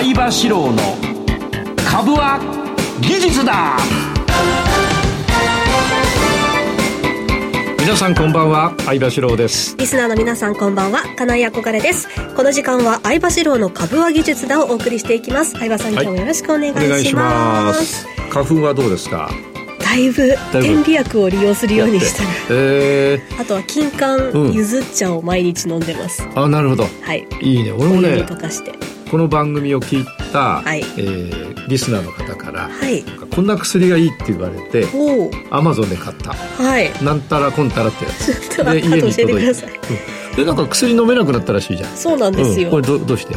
相場志郎の株は技術だ。皆さんこんばんは相場志郎です。リスナーの皆さんこんばんは金井憧れです。この時間は相場志郎の株は技術だをお送りしていきます。相場さん、今日もよろしくお願いします。花粉はどうですか？だいぶ点鼻薬を利用するようにしたら、えー、あとは金柑ゆず茶を毎日飲んでます、うん、あなるほど。はい。いいね。俺もね溶かしてこの番組を聞いた、はい、えー、リスナーの方から、はい、こんな薬がいいって言われてアマゾンで買った、はい、なんたらこんたらってやつ。で家に届いて、うん、でなんか薬飲めなくなったらしいじゃん。そうなんですよ、うん、これどどうして？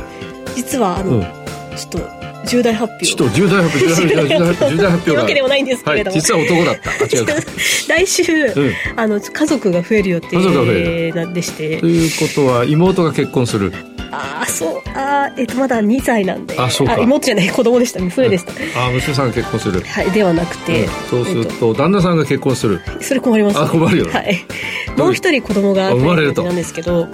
実はあの、うん、ちょっと重大発表。ちょっと重大発表 重大発表重大発表わけでもないんですけれども、はい、実は男だった。あ違う 来週、うん、あの家族が増える予定なんでして。ということは妹が結婚するああそう。あえっとまだ2歳なんで。あそうか。妹じゃない子供でした娘でした、うん、あ娘さんが結婚する。はいではなくて、うん、そうすると、旦那さんが結婚する。それ困ります、ね、あ困るよ、ね、はい。もう一人子供が生まれると。なんですけど。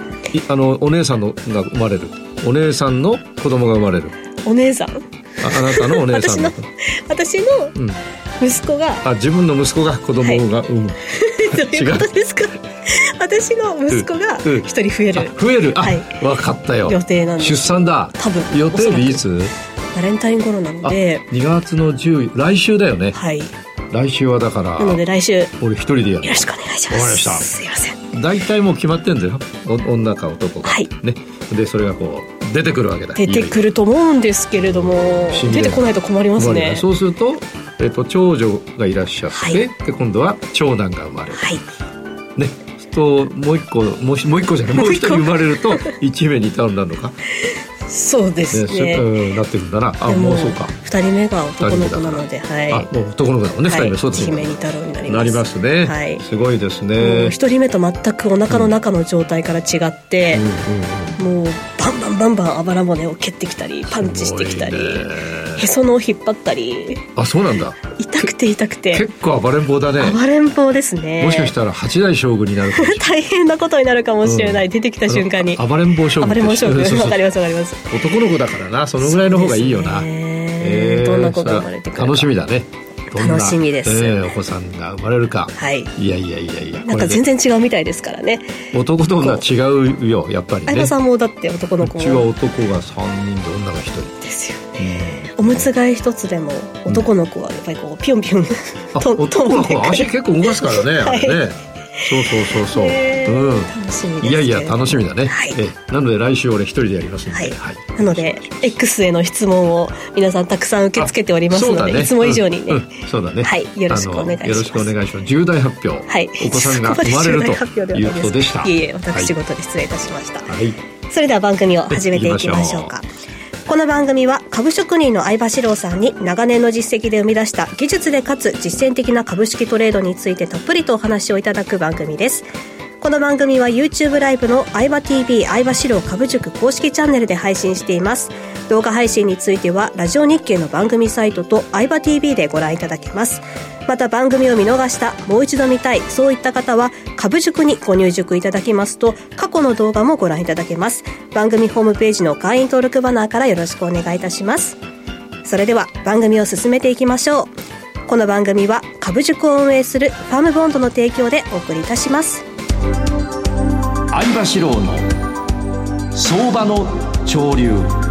あのお姉さんのが生まれる。お姉さんの子供が生まれる。お姉さん？あなたのお姉さんの私の息子が、あ自分の息子が子供が産む、はい、どういうことですか？私の息子が一人増える、増える？あ、はい、分かったよ。予定なんです。出産だ。多分予定日いつ？バレンタイン頃なので。2月の10来週だよね。はい。来週はだからなので来週俺一人でやる。よろしくお願いします。わかりました。すいません。大体もう決まってんだよ。女か男か。はい。ね。でそれがこう出てくるわけだ。出てくると思うんですけれども出てこないと困りますね。そうすると,、えーと、長女がいらっしゃって、はい、で今度は長男が生まれる、はい、ね。ともう一個もうもう一個じゃない。もう一人生まれると一名にターンなのか？そうですね。ねなってるんだな。あもうそうか。二人目が男の子なのではい。あもう男の子だもんね。二、人目そうですね。太郎になります。なりますね。はい。すごいですね。一人目と全くお腹の中の状態から違って、もうバンバンバンバンあばら骨を蹴ってきたりパンチしてきたりへそのを引っ張ったり。あそうなんだ。痛くて痛くて。結構暴れん坊だね。暴れん坊ですね。もしかしたら八代将軍になる大変なことになるかもしれない、うん、出てきた瞬間に。暴れん坊将軍。暴れん坊将軍。わかりますわかります。男の子だからな。そのぐらいの方がいいよな、えー、どんな子が生まれてくるか。楽しみだね楽しみです、えー、お子さんが生まれるか。はい。いやいやいやいや。なんか全然違うみたいですからね。男と女は違うよやっぱりね。相葉さんもだって男の子うちは男が3人で女が1人。ですよね、おむつ替え一つでも男の子はやっぱりこうピョンピョン、うん、男の子は足結構動かすからね、はい、あれねそうそうそうそう、え。ー、うん。楽しみいやいや楽しみだね、はい、えなので来週俺一人でやりますので、はい、はい、なので X への質問を皆さんたくさん受け付けておりますので、ね、いつも以上にね、うん。うん、そうだね。はい。よろしくお願いします。よろしくお願いします。重大発表、はい、お子さんが生まれるということでした。いえいえ私事で失礼いたしました、はい、それでは番組を始めていきましょうかこの番組は株職人の相場志郎さんに長年の実績で生み出した技術でかつ実践的な株式トレードについてたっぷりとお話をいただく番組です。この番組は YouTube ライブの相場 TV 相場志郎株塾公式チャンネルで配信しています。動画配信についてはラジオ日経の番組サイトと相場 TV でご覧いただけます。また番組を見逃したもう一度見たいそういった方は株塾にご入塾いただきますと過去の動画もご覧いただけます。番組ホームページの会員登録バナーからよろしくお願いいたします。それでは番組を進めていきましょう。この番組は株塾を運営するファームボンドの提供でお送りいたします。相場志郎の相場の潮流。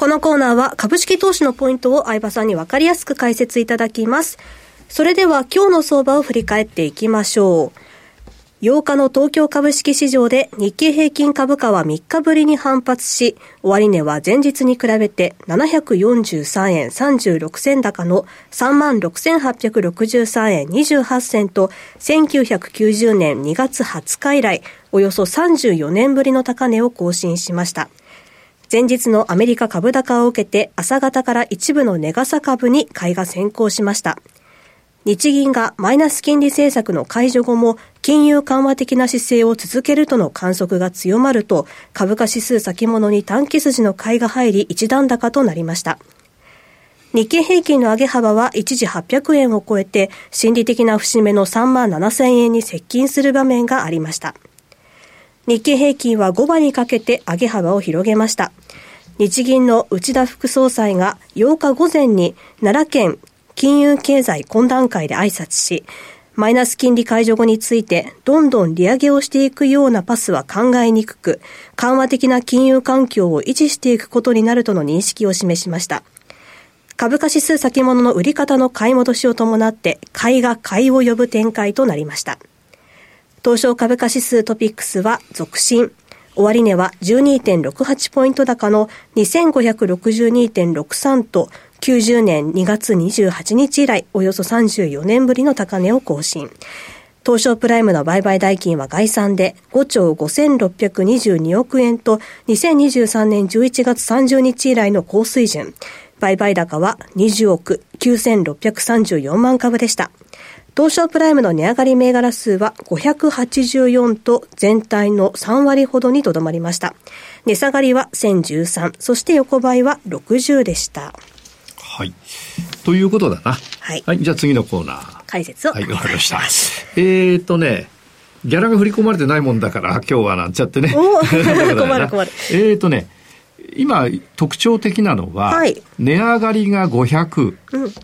このコーナーは株式投資のポイントを相葉さんに分かりやすく解説いただきます。それでは今日の相場を振り返っていきましょう。8日の東京株式市場で日経平均株価は3日ぶりに反発し、終値は前日に比べて743円36銭高の36,863円28銭と1990年2月20日以来およそ34年ぶりの高値を更新しました。前日のアメリカ株高を受けて朝方から一部の値傘株に買いが先行しました。日銀がマイナス金利政策の解除後も金融緩和的な姿勢を続けるとの観測が強まると株価指数先物に短期筋の買いが入り一段高となりました。日経平均の上げ幅は一時800円を超えて心理的な節目の3万7000円に接近する場面がありました。日経平均は5番にかけて上げ幅を広げました。日銀の内田副総裁が8日午前に奈良県金融経済懇談会で挨拶し、マイナス金利解除後について、どんどん利上げをしていくようなパスは考えにくく、緩和的な金融環境を維持していくことになるとの認識を示しました。株価指数先物の売り方の買い戻しを伴って、買いが買いを呼ぶ展開となりました。東証株価指数トピックスは続伸。終値は12.68ポイント高の2562.63と90年2月28日以来およそ34年ぶりの高値を更新。東証プライムの売買代金は概算で5兆5622億円と2023年11月30日以来の高水準。売買高は20億9634万株でした。東証プライムの値上がり銘柄数は584と全体の3割ほどにとどまりました。値下がりは1013、そして横ばいは60でした。はい。ということだな。はい。はい、じゃあ次のコーナー。解説を。はい、わかりました。えーとね、ギャラが振り込まれてないもんだから、今日はなんちゃってね。お困る 困る。えーとね、今特徴的なのは、はい、値上がりが500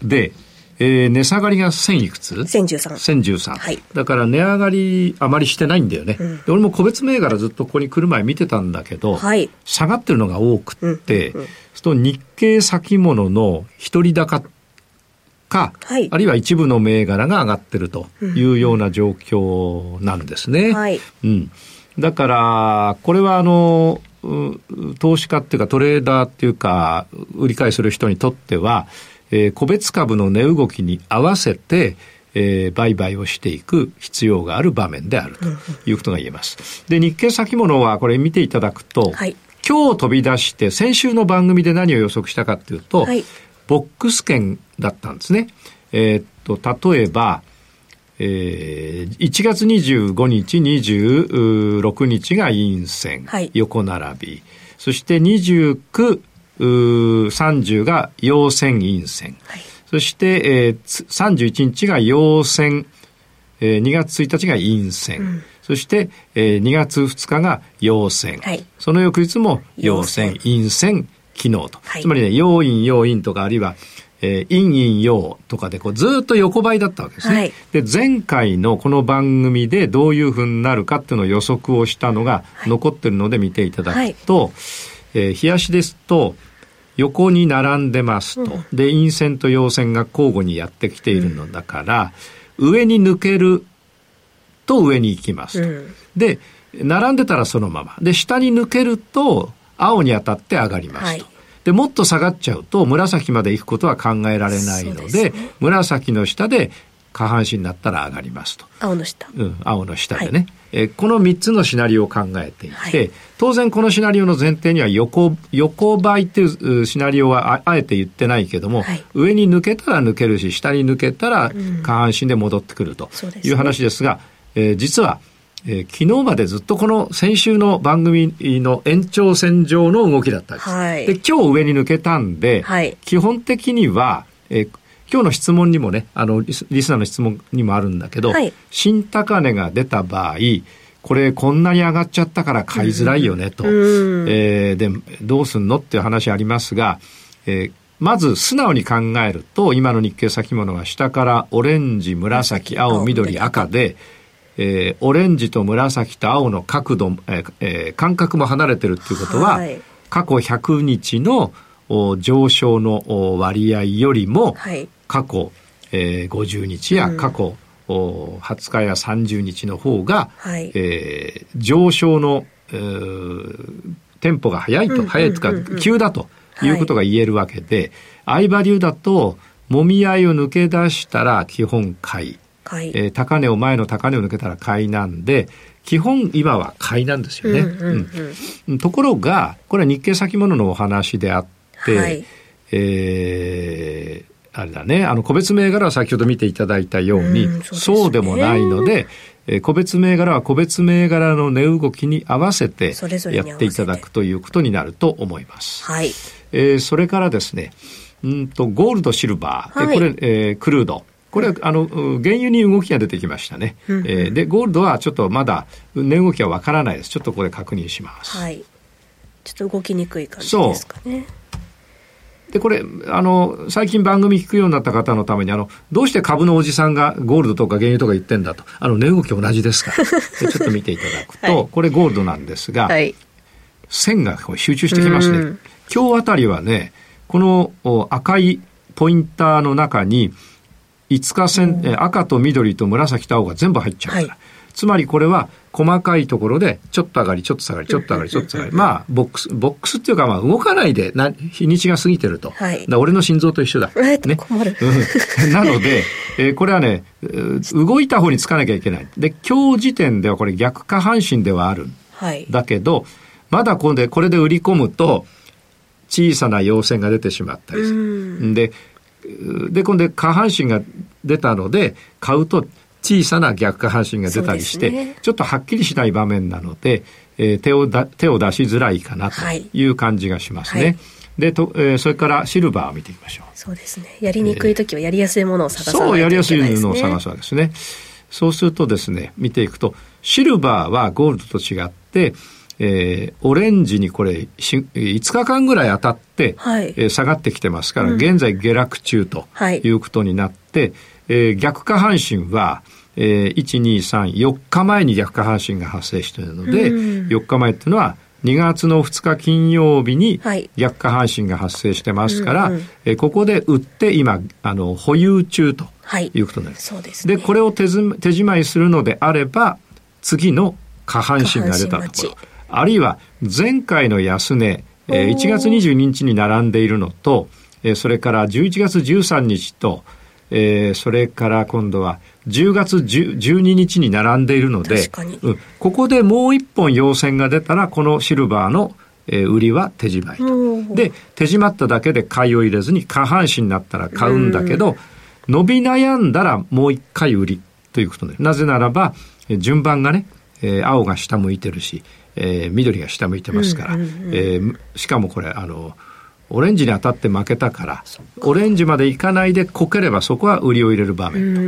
で、うんえー、値下がりが1000いくつ ?1013。1013。はい。だから値上がりあまりしてないんだよね。うん、俺も個別銘柄ずっとここに来る前見てたんだけど、はい、下がってるのが多くって、うんうんうん、その日経先物の一人高か、はい、あるいは一部の銘柄が上がってるというような状況なんですね。はい。うん。だから、これはあの、投資家っていうかトレーダーっていうか、売り買いする人にとっては、えー、個別株の値動きに合わせて、えー、売買をしていく必要がある場面であるということが言えます。で、日経先物はこれ見ていただくと、はい、今日飛び出して先週の番組で何を予測したかっていうと、はい、ボックス券だったんですね。えー、っと、例えば、えー、1月25日、26日が陰線、はい、横並び。そして29、30が陽線陰線、はい、そして、えー、31日が陽線、えー、2月1日が陰線、うん、そして、えー、2月2日が陽線、はい、その翌日も陽線陰線昨日と、はい、つまりね陽陰陽陰とかあるいはえー、陰陰陽とかでこうずっと横ばいだったわけですね。はい、で、前回のこの番組でどういうふうになるかっていうのを予測をしたのが残ってるので見ていただくと、はい、えー、冷やしですと、横に並んでますと。うん、で、陰線と陽線が交互にやってきているのだから、うん、上に抜けると上に行きますと。うん、で、並んでたらそのまま。で、下に抜けると青に当たって上がりますと。はいで、もっと下がっちゃうと紫まで行くことは考えられないので、でね、紫の下で下半身になったら上がりますと。青の下。うん、青の下でね。はい、えこの3つのシナリオを考えていて、はい、当然このシナリオの前提には横、横ばいっていうシナリオはあえて言ってないけども、はい、上に抜けたら抜けるし、下に抜けたら下半身で戻ってくるという話ですが、うんね、えー、実は、えー、昨日までずっとこの先週の番組の延長線上の動きだったんです。はい、で、今日上に抜けたんで、はい、基本的には、えー、今日の質問にもね、あのリス、ナーの質問にもあるんだけど、はい、新高値が出た場合、これこんなに上がっちゃったから買いづらいよねと、うん、えー、で、どうすんのっていう話ありますが、えー、まず素直に考えると、今の日経先物は下からオレンジ、紫、青、緑、赤で、えー、オレンジと紫と青の角度、えーえー、間隔も離れてるっていうことは、はい、過去100日の上昇の割合よりも、過去、えー、50日や過去、うん、20日や30日の方が、はい、えー、上昇の、えー、テンポが速いと、速いとか、急だとい。うことが言えるわけで、はい、相場流だと、もみ合いを抜け出したら基本買い。買い。えー、高値を前の高値を抜けたら買いなんで、基本今は買いなんですよね。うん、ところが、これは日経先物のお話であって、はい、えーあれだね、あの、個別銘柄は先ほど見ていただいたように、うそうね、そうでもないので、えー、個別銘柄は個別銘柄の値動きに合わせてやっていただくということになると思います。はい。えー、それからですね、うんと、ゴールド、シルバー、はい、これ、えー、クルード。これは、あの、原油に動きが出てきましたね。うん、えー、で、ゴールドはちょっとまだ値動きはわからないです。ちょっとこれ確認します。はい。ちょっと動きにくい感じですかね。で、これ、あの、最近番組聞くようになった方のために、あの、どうして株のおじさんがゴールドとか原油とか言ってんだと。あの、値動き同じですから。ちょっと見ていただくと、はい、これゴールドなんですが、はい、線が集中してきますね。今日あたりはね、この赤いポインターの中に、5日線、赤と緑と紫と青が全部入っちゃうから。はいつまりこれは細かいところでちょっと上がり、ちょっと下がり、ちょっと上がり、ちょっと下がり。まあ、ボックス、ボックスっていうかまあ動かないでな日にちが過ぎてると。はい、だ俺の心臓と一緒だ。ね。困る。なので、えー、これはね、動いた方につかなきゃいけない。で、今日時点ではこれ逆下半身ではある。はい、だけど、まだこれで、これで売り込むと、小さな陽線が出てしまったりする。で、で、今度下半身が出たので、買うと小さな逆下半身が出たりして、ね、ちょっとはっきりしない場面なので、えー、手をだ手を出しづらいかなという感じがしますね。はいはいでと、えー、それからシルバーを見てみましょう。そうですね。やりにくい時はやりやすいものを探さないといけない、ね、そう、やりやすいのを探すわけですね。そうするとですね、見ていくと、シルバーはゴールドと違って、えー、オレンジにこれ5日間ぐらい当たって、はい、えー、下がってきてますから、うん、現在下落中ということになって、はい、えー、逆下半身は、えー、1、2、3、4日前に逆下半身が発生しているので、うん、4日前っていうのは、2月の2日金曜日に逆下半身が発生してますから、はいうんうん、えここで売って今あの保有中とい。うことになります。はい、で、ね、これを手手じまいするのであれば次の下半身が出たところあるいは前回の安値、えー、1月22日に並んでいるのと、えー、それから11月13日と、えー、それから今度は10月12日に並んでいるので、うん、ここでもう一本陽線が出たら、このシルバーの、えー、売りは手締まいと。で、手締まっただけで買いを入れずに下半身になったら買うんだけど、伸び悩んだらもう一回売りということで、なぜならば、順番がね、えー、青が下向いてるし、えー、緑が下向いてますから、えしかもこれ、あの、オレンジに当たって負けたから、オレンジまでいかないでこければそこは売りを入れる場面と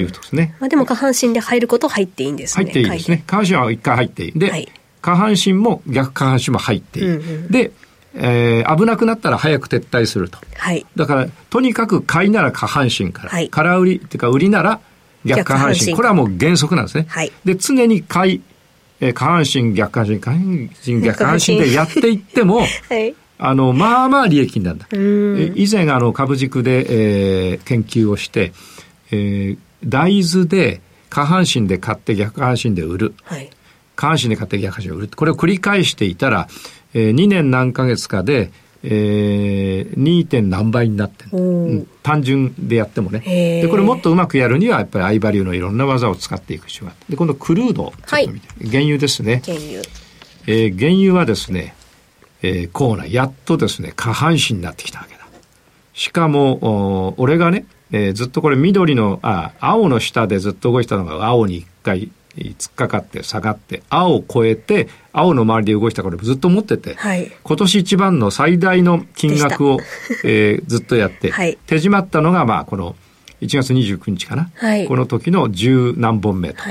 いうことですね。まあ、でも下半身で入ること入っていいんですね。入っていいですね。下半身は一回入っていい。で、はい、下半身も逆下半身も入っていい。うんうん、で、えー、危なくなったら早く撤退すると。はい。だから、とにかく買いなら下半身から。はい。空売りっていうか売りなら逆下半身。これはもう原則なんですね。はい。で、常に買い、えー、下半身、逆下半身、下半身、逆半身でやっていっても、はい。あの、まあまあ利益になるんだ。以前、あの、株軸で、えー、研究をして、えー、大豆で下半身で買って逆半身で売る。はい、下半身で買って逆半身で売る。これを繰り返していたら、えー、2年何ヶ月かで、えー、2. 点何倍になってる、うん、単純でやってもね。でこれもっとうまくやるにはやっぱりアイバリューのいろんな技を使っていく必要があって。で今度クルードちょっと見て、はい、原油ですね。原油、えー、原油はですねえー、コーナー、やっとですね、下半身になってきたわけだ。しかも、俺がね、えー、ずっとこれ緑の、あ、青の下でずっと動いてたのが青に一回突っかかって下がって、青を超えて、青の周りで動いてたこれずっと持ってて、はい、今年一番の最大の金額を、えー、ずっとやって、はい、手締まったのが、まあ、この1月29日かな？はい、この時の十何本目と。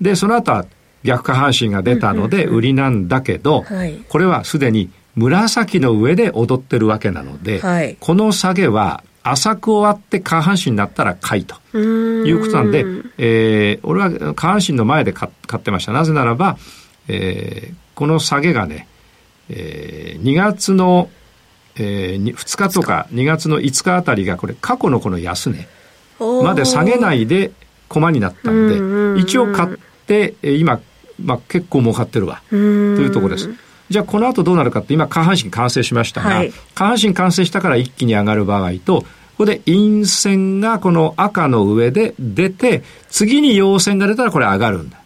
で、その後は逆下半身が出たので売りなんだけど、これはすでに紫の上で踊ってるわけなので、はい、この下げは浅く終わって下半身になったら買いということなんで、えー、俺は下半身の前で買ってました。なぜならば、えー、この下げがね、えー、2月の、えー、2日とか2月の5日あたりがこれ過去のこの安値まで下げないで駒になったんで、一応買って、今、まあ、結構儲かってるわ。というところです。じゃあこの後どうなるかって今下半身完成しましたが、はい、下半身完成したから一気に上がる場合と、ここで陰線がこの赤の上で出て、次に陽線が出たらこれ上がるんだ。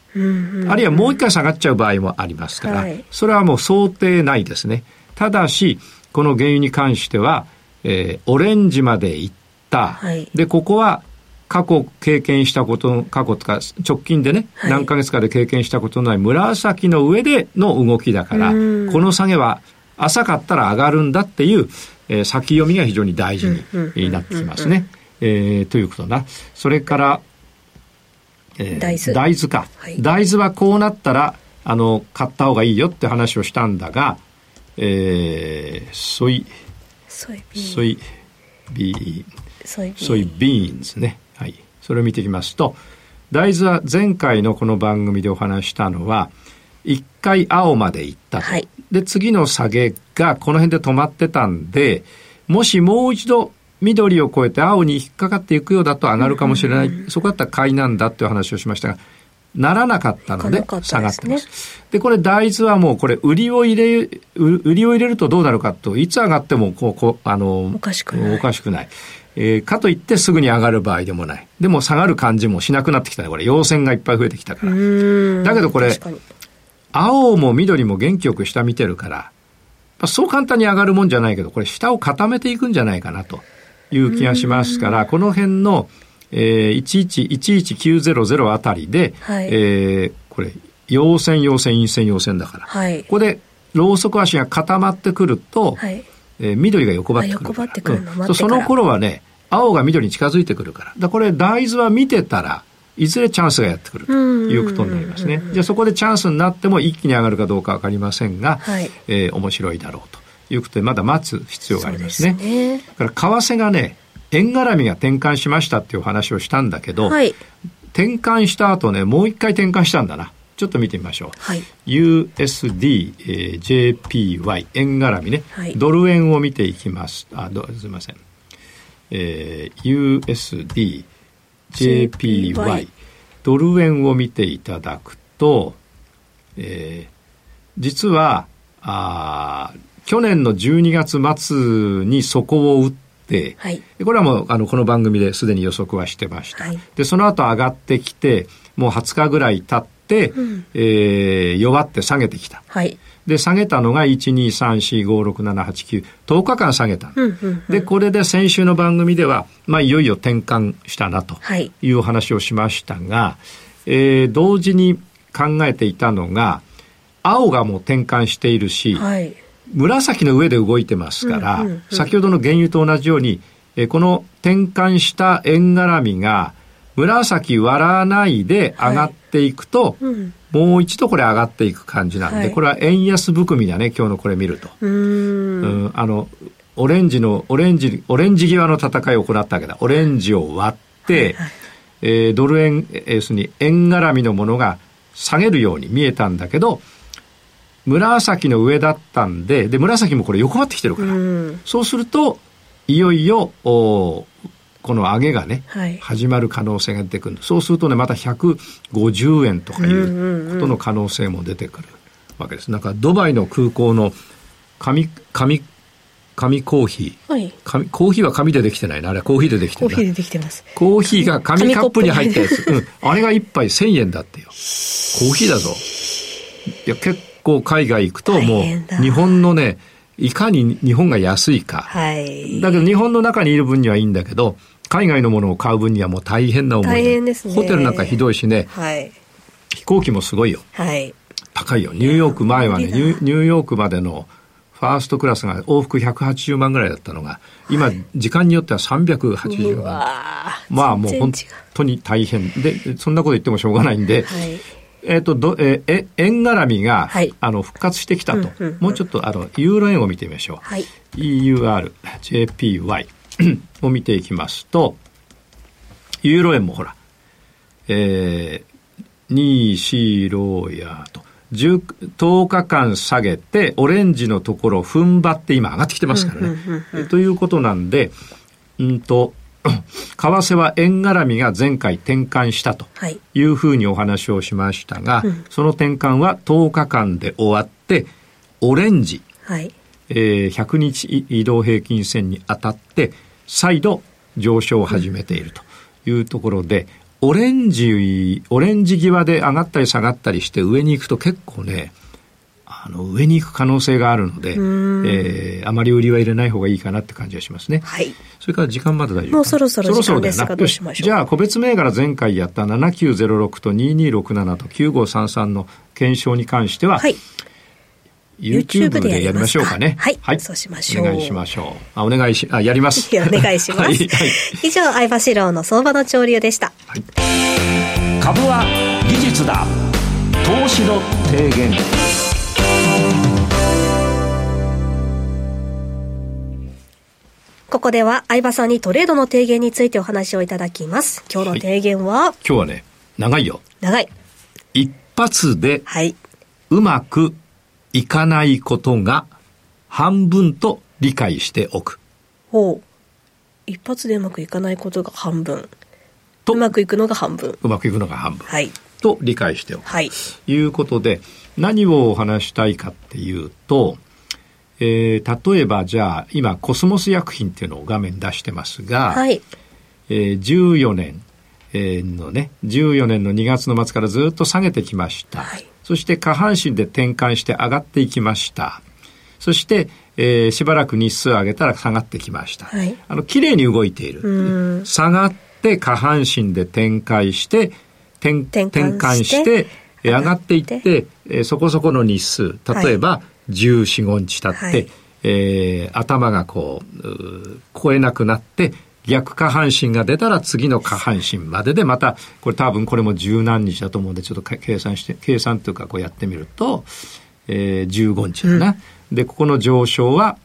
あるいはもう一回下がっちゃう場合もありますから、はい、それはもう想定ないですね。ただし、この原油に関しては、えー、オレンジまで行った。はい、で、ここは過去経験したこと過去とか直近でね、はい、何ヶ月かで経験したことのない紫の上での動きだから、この下げは浅かったら上がるんだっていう、えー、先読みが非常に大事になってきますね。えー、ということな。それから、えー、大豆。大豆か、はい、大豆はこうなったら、あの、買った方がいいよって話をしたんだが、えー、 soy、 soybean。ソイビーン。 soy beans ね。はい。それを見ていきますと、大豆は前回のこの番組でお話したのは、一回青まで行ったはい、で、次の下げがこの辺で止まってたんで、もしもう一度緑を越えて青に引っかかっていくようだと上がるかもしれない、うんうんうん、そこだったら買いなんだっていう話をしましたが、ならなかったので下がってます。で、これ大豆はもうこれ売りを入れ、売りを入れるとどうなるかと、いつ上がってもこう、こう、あの、おかしくない。おかしくない。えー、かといってすぐに上がる場合でもない。でも下がる感じもしなくなってきたね。これ、陽線がいっぱい増えてきたから。だけどこれ、青も緑も元気よく下見てるから、そう簡単に上がるもんじゃないけど、これ下を固めていくんじゃないかなと。いう気がしますから、この辺の、えー、1111900あたりで、はい、えー、これ、陽線、陽線、陰線、陽線だから、はい、ここで、ローソク足が固まってくると、はい、えー、緑が横ばってくる横ばってくるの、うん、その頃はね、青が緑に近づいてくるから。だこれ、大豆は見てたら、いずれチャンスがやってくるということになりますね。じゃあそこでチャンスになっても一気に上がるかどうかわかりませんが、はい、えー、面白いだろうということで、まだ待つ必要がありますね。すね。だから為替がね、円絡みが転換しましたっていう話をしたんだけど、はい、転換した後ね、もう一回転換したんだな。ちょっと見てみましょう。はい、USD、えー、JPY、円絡みね、はい、ドル円を見ていきます。あ、どすみません。えー、USD、JPY、ドル円を見ていただくと、えー、実は、あ去年の12月末に底を打って、はい、これはもうあのこの番組ですでに予測はしてました、はい、でその後上がってきてもう20日ぐらい経って、うん、えー、弱って下げてきた、はい、で下げたのが123456789 10日間下げた、うんうんうん、でこれで先週の番組では、まあ、いよいよ転換したなとい。うお話をしましたが、はい、えー、同時に考えていたのが青がもう転換しているし、はい。紫の上で動いてますから、うんうんうん、先ほどの原油と同じように、えこの転換した円絡みが紫割らないで上がっていくと、はいうん、もう一度これ上がっていく感じなんで、はい、これは円安含みだね、今日のこれ見ると。うん。あの、オレンジの、オレンジ、オレンジ際の戦いを行ったわけだ。オレンジを割って、はいはい、えー、ドル円、要するに円絡みのものが下げるように見えたんだけど、紫の上だったんで、で、紫もこれ横ばってきてるから、そうすると、いよいよ、おこの上げがね、はい、始まる可能性が出てくる。そうするとね、また150円とかいうことの可能性も出てくるわけです。なんか、ドバイの空港の紙、紙、紙コーヒー。はい。紙、コーヒーは紙でできてないな。あれはコーヒーでできてるコーヒーでできてます。コーヒーが紙カップに入ったやつ。うん。あれが一杯1000円だってよ。コーヒーだぞ。いや、結構海外行くともう日本のね、いかに日本が安いか。はい。だけど日本の中にいる分にはいいんだけど、海外のものを買う分にはもう大変な思い大変ですね。ホテルなんかひどいしね。はい。飛行機もすごいよ。はい。高いよ。ニューヨーク前はね、ニューヨークまでのファーストクラスが往復180万ぐらいだったのが、今、時間によっては380万。まあもう本当に大変。で、そんなこと言ってもしょうがないんで、はい、えっ、ー、と、ど、えー、円絡みが、はい、あの、復活してきたと。うんうんうん、もうちょっと、あの、ユーロ円を見てみましょう。はい、EUR、JPY を見ていきますと、ユーロ円もほら、えー、2、4、6やと、10, 10日間下げて、オレンジのところを踏ん張って今上がってきてますからね。ということなんで、うんと、為替は円絡みが前回転換したとい。うふうにお話をしましたが、はいうん、その転換は10日間で終わって、オレンジ、はい、えー、100日移動平均線に当たって、再度上昇を始めているというところで、うん、オレンジ、オレンジ際で上がったり下がったりして上に行くと結構ね、あの上に行く可能性があるので、えー、あまり売りは入れない方がいいかなって感じがしますね。はい。それから時間まだ大丈夫もうそろそろ時間ですがどうしましょう。じゃあ個別銘柄前回やった7906と2267と9533の検証に関しては、はい、YouTube でやりましょうかね。はい。はい。そうしましょう。お願いしましょう。あ、お願いし、あ、やります。お願いします。はい、以上、相場志郎の相場の潮流でした。はい。株は技術だ。投資の提言。ここでは相葉さんにトレードの提言についてお話をいただきます。今日の提言は、はい、今日はね、長いよ。長い。一発で、はい。うまくいかないことが半分と理解しておく。ほう。一発でうまくいかないことが半分。とうまくいくのが半分。うまくいくのが半分。はい。と理解しておく。はい。いうことで、何をお話したいかっていうと、えー、例えばじゃあ今コスモス薬品っていうのを画面出してますが、はい。えー、14年、えー、のね14年の2月の末からずっと下げてきました、はい、そして下半身で転換して上がっていきました。そして、えー、しばらく日数上げたら下がってきました、はい、あの綺麗に動いている。下がって下半身で展開して転転換して上がっていって、えー、そこそこの日数。例えば、はい14、5日経って、はい、えー、頭がこう超えなくなって逆下半身が出たら次の下半身まででまたこれ多分これも十何日だと思うんでちょっと計算して計算というかこうやってみると、えー、15日だな、うん、でここの上昇は、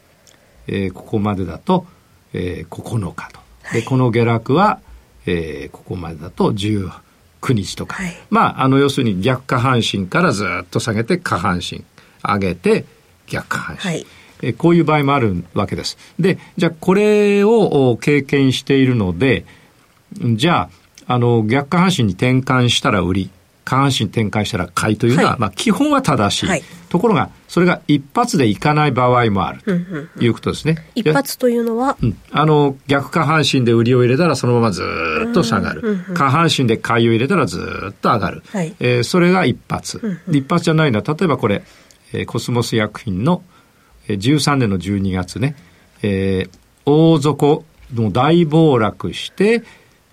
えー、ここまでだと、えー、9日と。でこの下落は、えー、ここまでだと19日とか、はい、まああの要するに逆下半身からずっと下げて下半身上げて逆下半身。はいえこういう場合もあるわけです。で、じゃあこれを経験しているので、じゃあ、あの、逆下半身に転換したら売り、下半身転換したら買いというのは、はい、まあ基本は正しい。はい、ところが、それが一発でいかない場合もあるということですね。一発というのは、うん、あの、逆下半身で売りを入れたらそのままずっと下がる。下半身で買いを入れたらずっと上がる。はい、えー、それが一発。一発じゃないのは、例えばこれ、えー、コスモス薬品の、えー、13年の12月ね、えー、大底の大暴落して、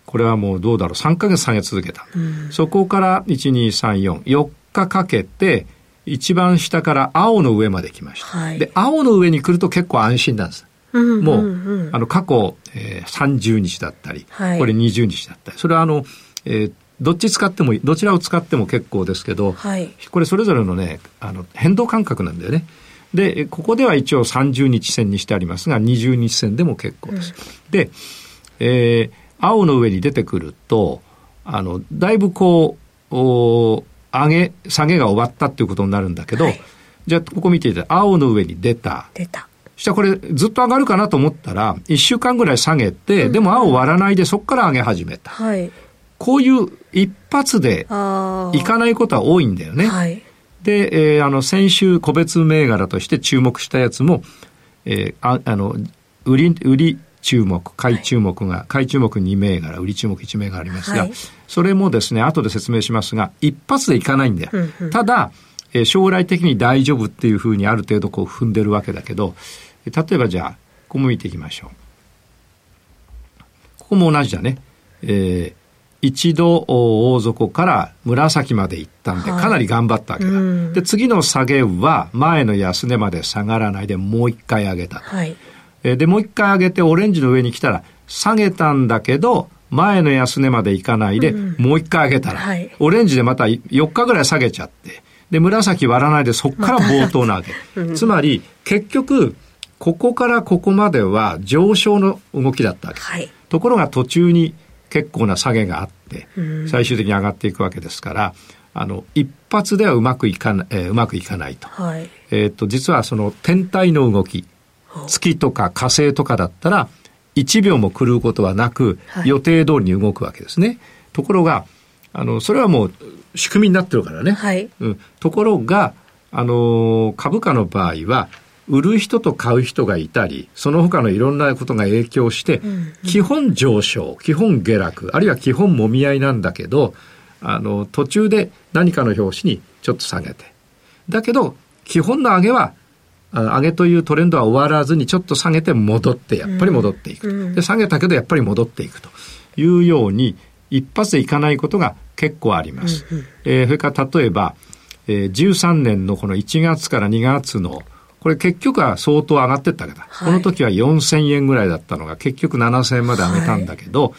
これはもうどうだろう、3ヶ月下げ続けた。うん、そこから1、2、3、4、4日かけて、一番下から青の上まで来ました。はい、で、青の上に来ると結構安心なんです。もう、あの、過去、えー、30日だったり、はい、これ20日だったり、それはあの、えー、どっち使ってもどちらを使っても結構ですけど、はい、これそれぞれのねあの変動感覚なんだよね。でここでは一応30日線にしてありますが20日線でも結構です。うん、で、えー、青の上に出てくるとあのだいぶこうお上げ下げが終わったっていうことになるんだけど、はい、じゃあここ見ていて青の上に出た。出た。したらこれずっと上がるかなと思ったら1週間ぐらい下げて、うん、でも青割らないでそこから上げ始めた。はい、こういう一発でいかないことは多いんだよね。はい、で、えー、あの、先週個別銘柄として注目したやつも、えー、ああの、売り、売り注目、買い注目が、はい、買い注目2銘柄、売り注目1銘柄ありますが、はい、それもですね、後で説明しますが、一発でいかないんだよ。うんうん、ただ、えー、将来的に大丈夫っていうふうにある程度こう踏んでるわけだけど、例えばじゃあ、ここも見ていきましょう。ここも同じだね。えー、一度大底から紫まで行ったんで、かなり頑張ったわけだ。はい、で、次の下げは前の安値まで下がらないでもう一回上げた。はい、で、もう一回上げてオレンジの上に来たら下げたんだけど、前の安値まで行かないで、もう一回上げたら、はい、オレンジでまた4日ぐらい下げちゃって、で、紫割らないでそっから冒頭なわけ。うん、つまり、結局、ここからここまでは上昇の動きだったわけ。はい、ところが途中に結構な下げがあって、最終的に上がっていくわけですから、あの、一発ではうまくいかない、えー、うまくいかないと。はい、えっ、と、実はその天体の動き、月とか火星とかだったら、1秒も狂うことはなく、予定通りに動くわけですね。ところが、あの、それはもう仕組みになってるからね。はい、うん、ところが、あの、株価の場合は、売る人と買う人がいたり、その他のいろんなことが影響して、基本上昇、基本下落、あるいは基本もみ合いなんだけど、あの、途中で何かの拍子にちょっと下げて。だけど、基本の上げは、上げというトレンドは終わらずにちょっと下げて戻って、やっぱり戻っていく。で、下げたけどやっぱり戻っていくというように、一発でいかないことが結構あります。えー、それから例えば、えー、13年のこの1月から2月のこれ結局は相当上がってったわけだ、はい、この時は4000円ぐらいだったのが結局7000円まで上げたんだけど、はい、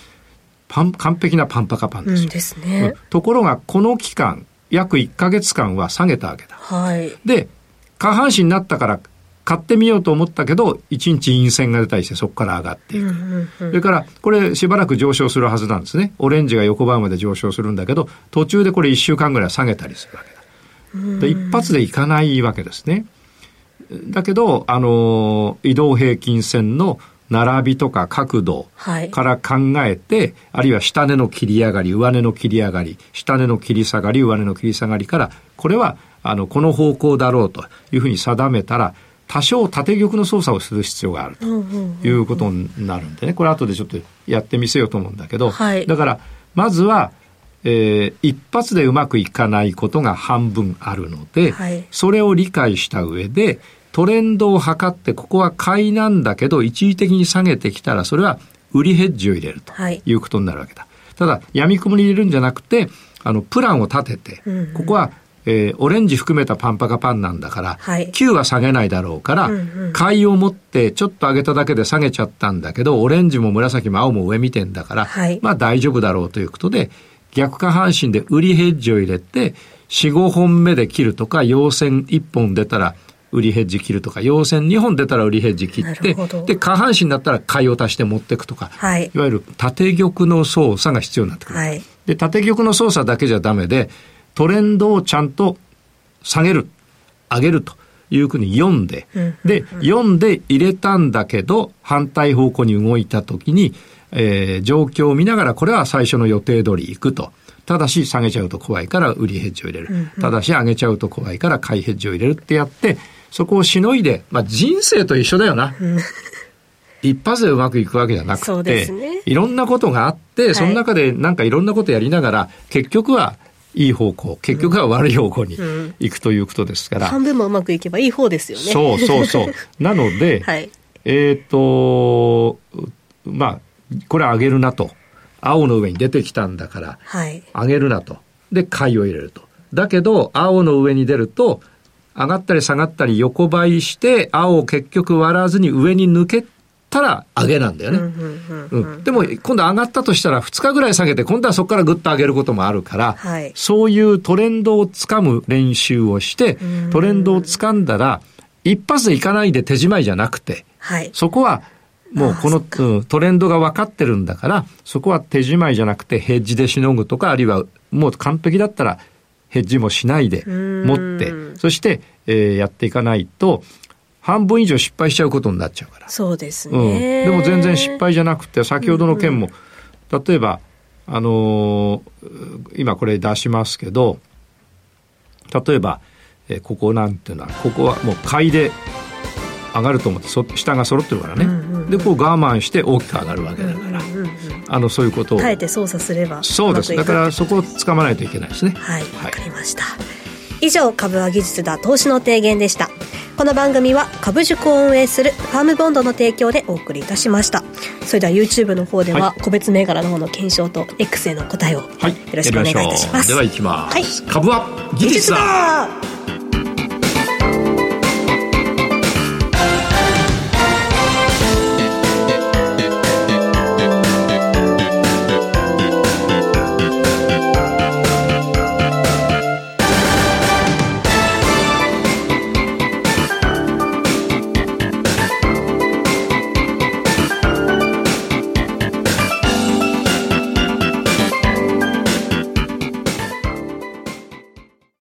パン完璧なパンパカパンです,、うん、ですね、ところがこの期間約1か月間は下げたわけだ、はい、で下半身になったから買ってみようと思ったけど、1日陰線が出たりしてそこから上がっていく。それから、これしばらく上昇するはずなんですね。オレンジが横ばいまで上昇するんだけど、途中でこれ1週間ぐらい下げたりするわけだ。で、一発でいかないわけですね。だけど、あの、移動平均線の並びとか角度から考えて、はい、あるいは下値の切り上がり、上値の切り上がり、下値の切り下がり、上値の切り下がりから、これは、あの、この方向だろうというふうに定めたら、多少縦玉の操作をする必要があるということになるんでね、これ後でちょっとやってみせようと思うんだけど、はい、だから、まずは、えー、一発でうまくいかないことが半分あるので、はい、それを理解した上で、トレンドを測って、ここは買いなんだけど、一時的に下げてきたら、それは売りヘッジを入れるとい。うことになるわけだ。はい、ただ、闇雲に入れるんじゃなくて、あの、プランを立てて、ここはえー、オレンジ含めたパンパカパンなんだから、はい、9は下げないだろうから、うんうん、買いを持ってちょっと上げただけで下げちゃったんだけど、オレンジも紫も青も上見てんだから、はい、まあ大丈夫だろうということで、逆下半身で売りヘッジを入れて、4、5本目で切るとか、陽線1本出たら売りヘッジ切るとか、陽線2本出たら売りヘッジ切って、で、下半身だったら買いを足して持っていくとか、はい、いわゆる縦玉の操作が必要になってくる。はい、で、縦玉の操作だけじゃダメで、トレンドをちゃんと下げる、上げるというふうに読んで、で、読んで入れたんだけど、反対方向に動いたときに、えー、状況を見ながら、これは最初の予定通り行くと。ただし、下げちゃうと怖いから売りヘッジを入れる。ただし、上げちゃうと怖いから買いヘッジを入れるってやって、そこをしのいで、まあ人生と一緒だよな。一発でうまくいくわけじゃなくて、ね、いろんなことがあって、その中でなんかいろんなことやりながら、結局はいい方向、結局は悪い方向に行くということですから。半分もうまくいけばいい方ですよね。そうそうそう。なので、はい、えっ、と、まあ、これ上げるなと。青の上に出てきたんだから、はい、上げるなと。で、買いを入れると。だけど、青の上に出ると、上がったり下がったり横ばいして、青を結局割らずに上に抜けたら上げなんだよね。でも今度上がったとしたら2日ぐらい下げて今度はそこからぐっと上げることもあるから、はい、そういうトレンドをつかむ練習をしてトレンドをつかんだら一発でいかないで手仕まいじゃなくて、はい、そこはもうこの、うん、トレンドが分かってるんだからそこは手仕まいじゃなくてヘッジでしのぐとかあるいはもう完璧だったらヘッジもしないで持ってそして、えー、やっていかないと半分以上失敗しちゃうことになっちゃうから。そうですね。うん、でも全然失敗じゃなくて、先ほどの件も、うんうん、例えば、あのー、今これ出しますけど、例えば、えー、ここなんていうのは、ここはもう買いで上がると思ってそ下が揃ってるからね、うんうんうん、でこう我慢して大きく上がるわけだから、うんうんうん、あのそういうことを。耐えて操作すればそうですだからそこをつかまないといけないですね。はいわ、はい、かりました。以上株は技術だ投資の提言でした。この番組は株塾を運営するファームボンドの提供でお送りいたしました。それでは YouTube の方では個別銘柄の方の検証と X への答えをよろしくお願いいたします、はい、ではいきます、はい、株は技術だ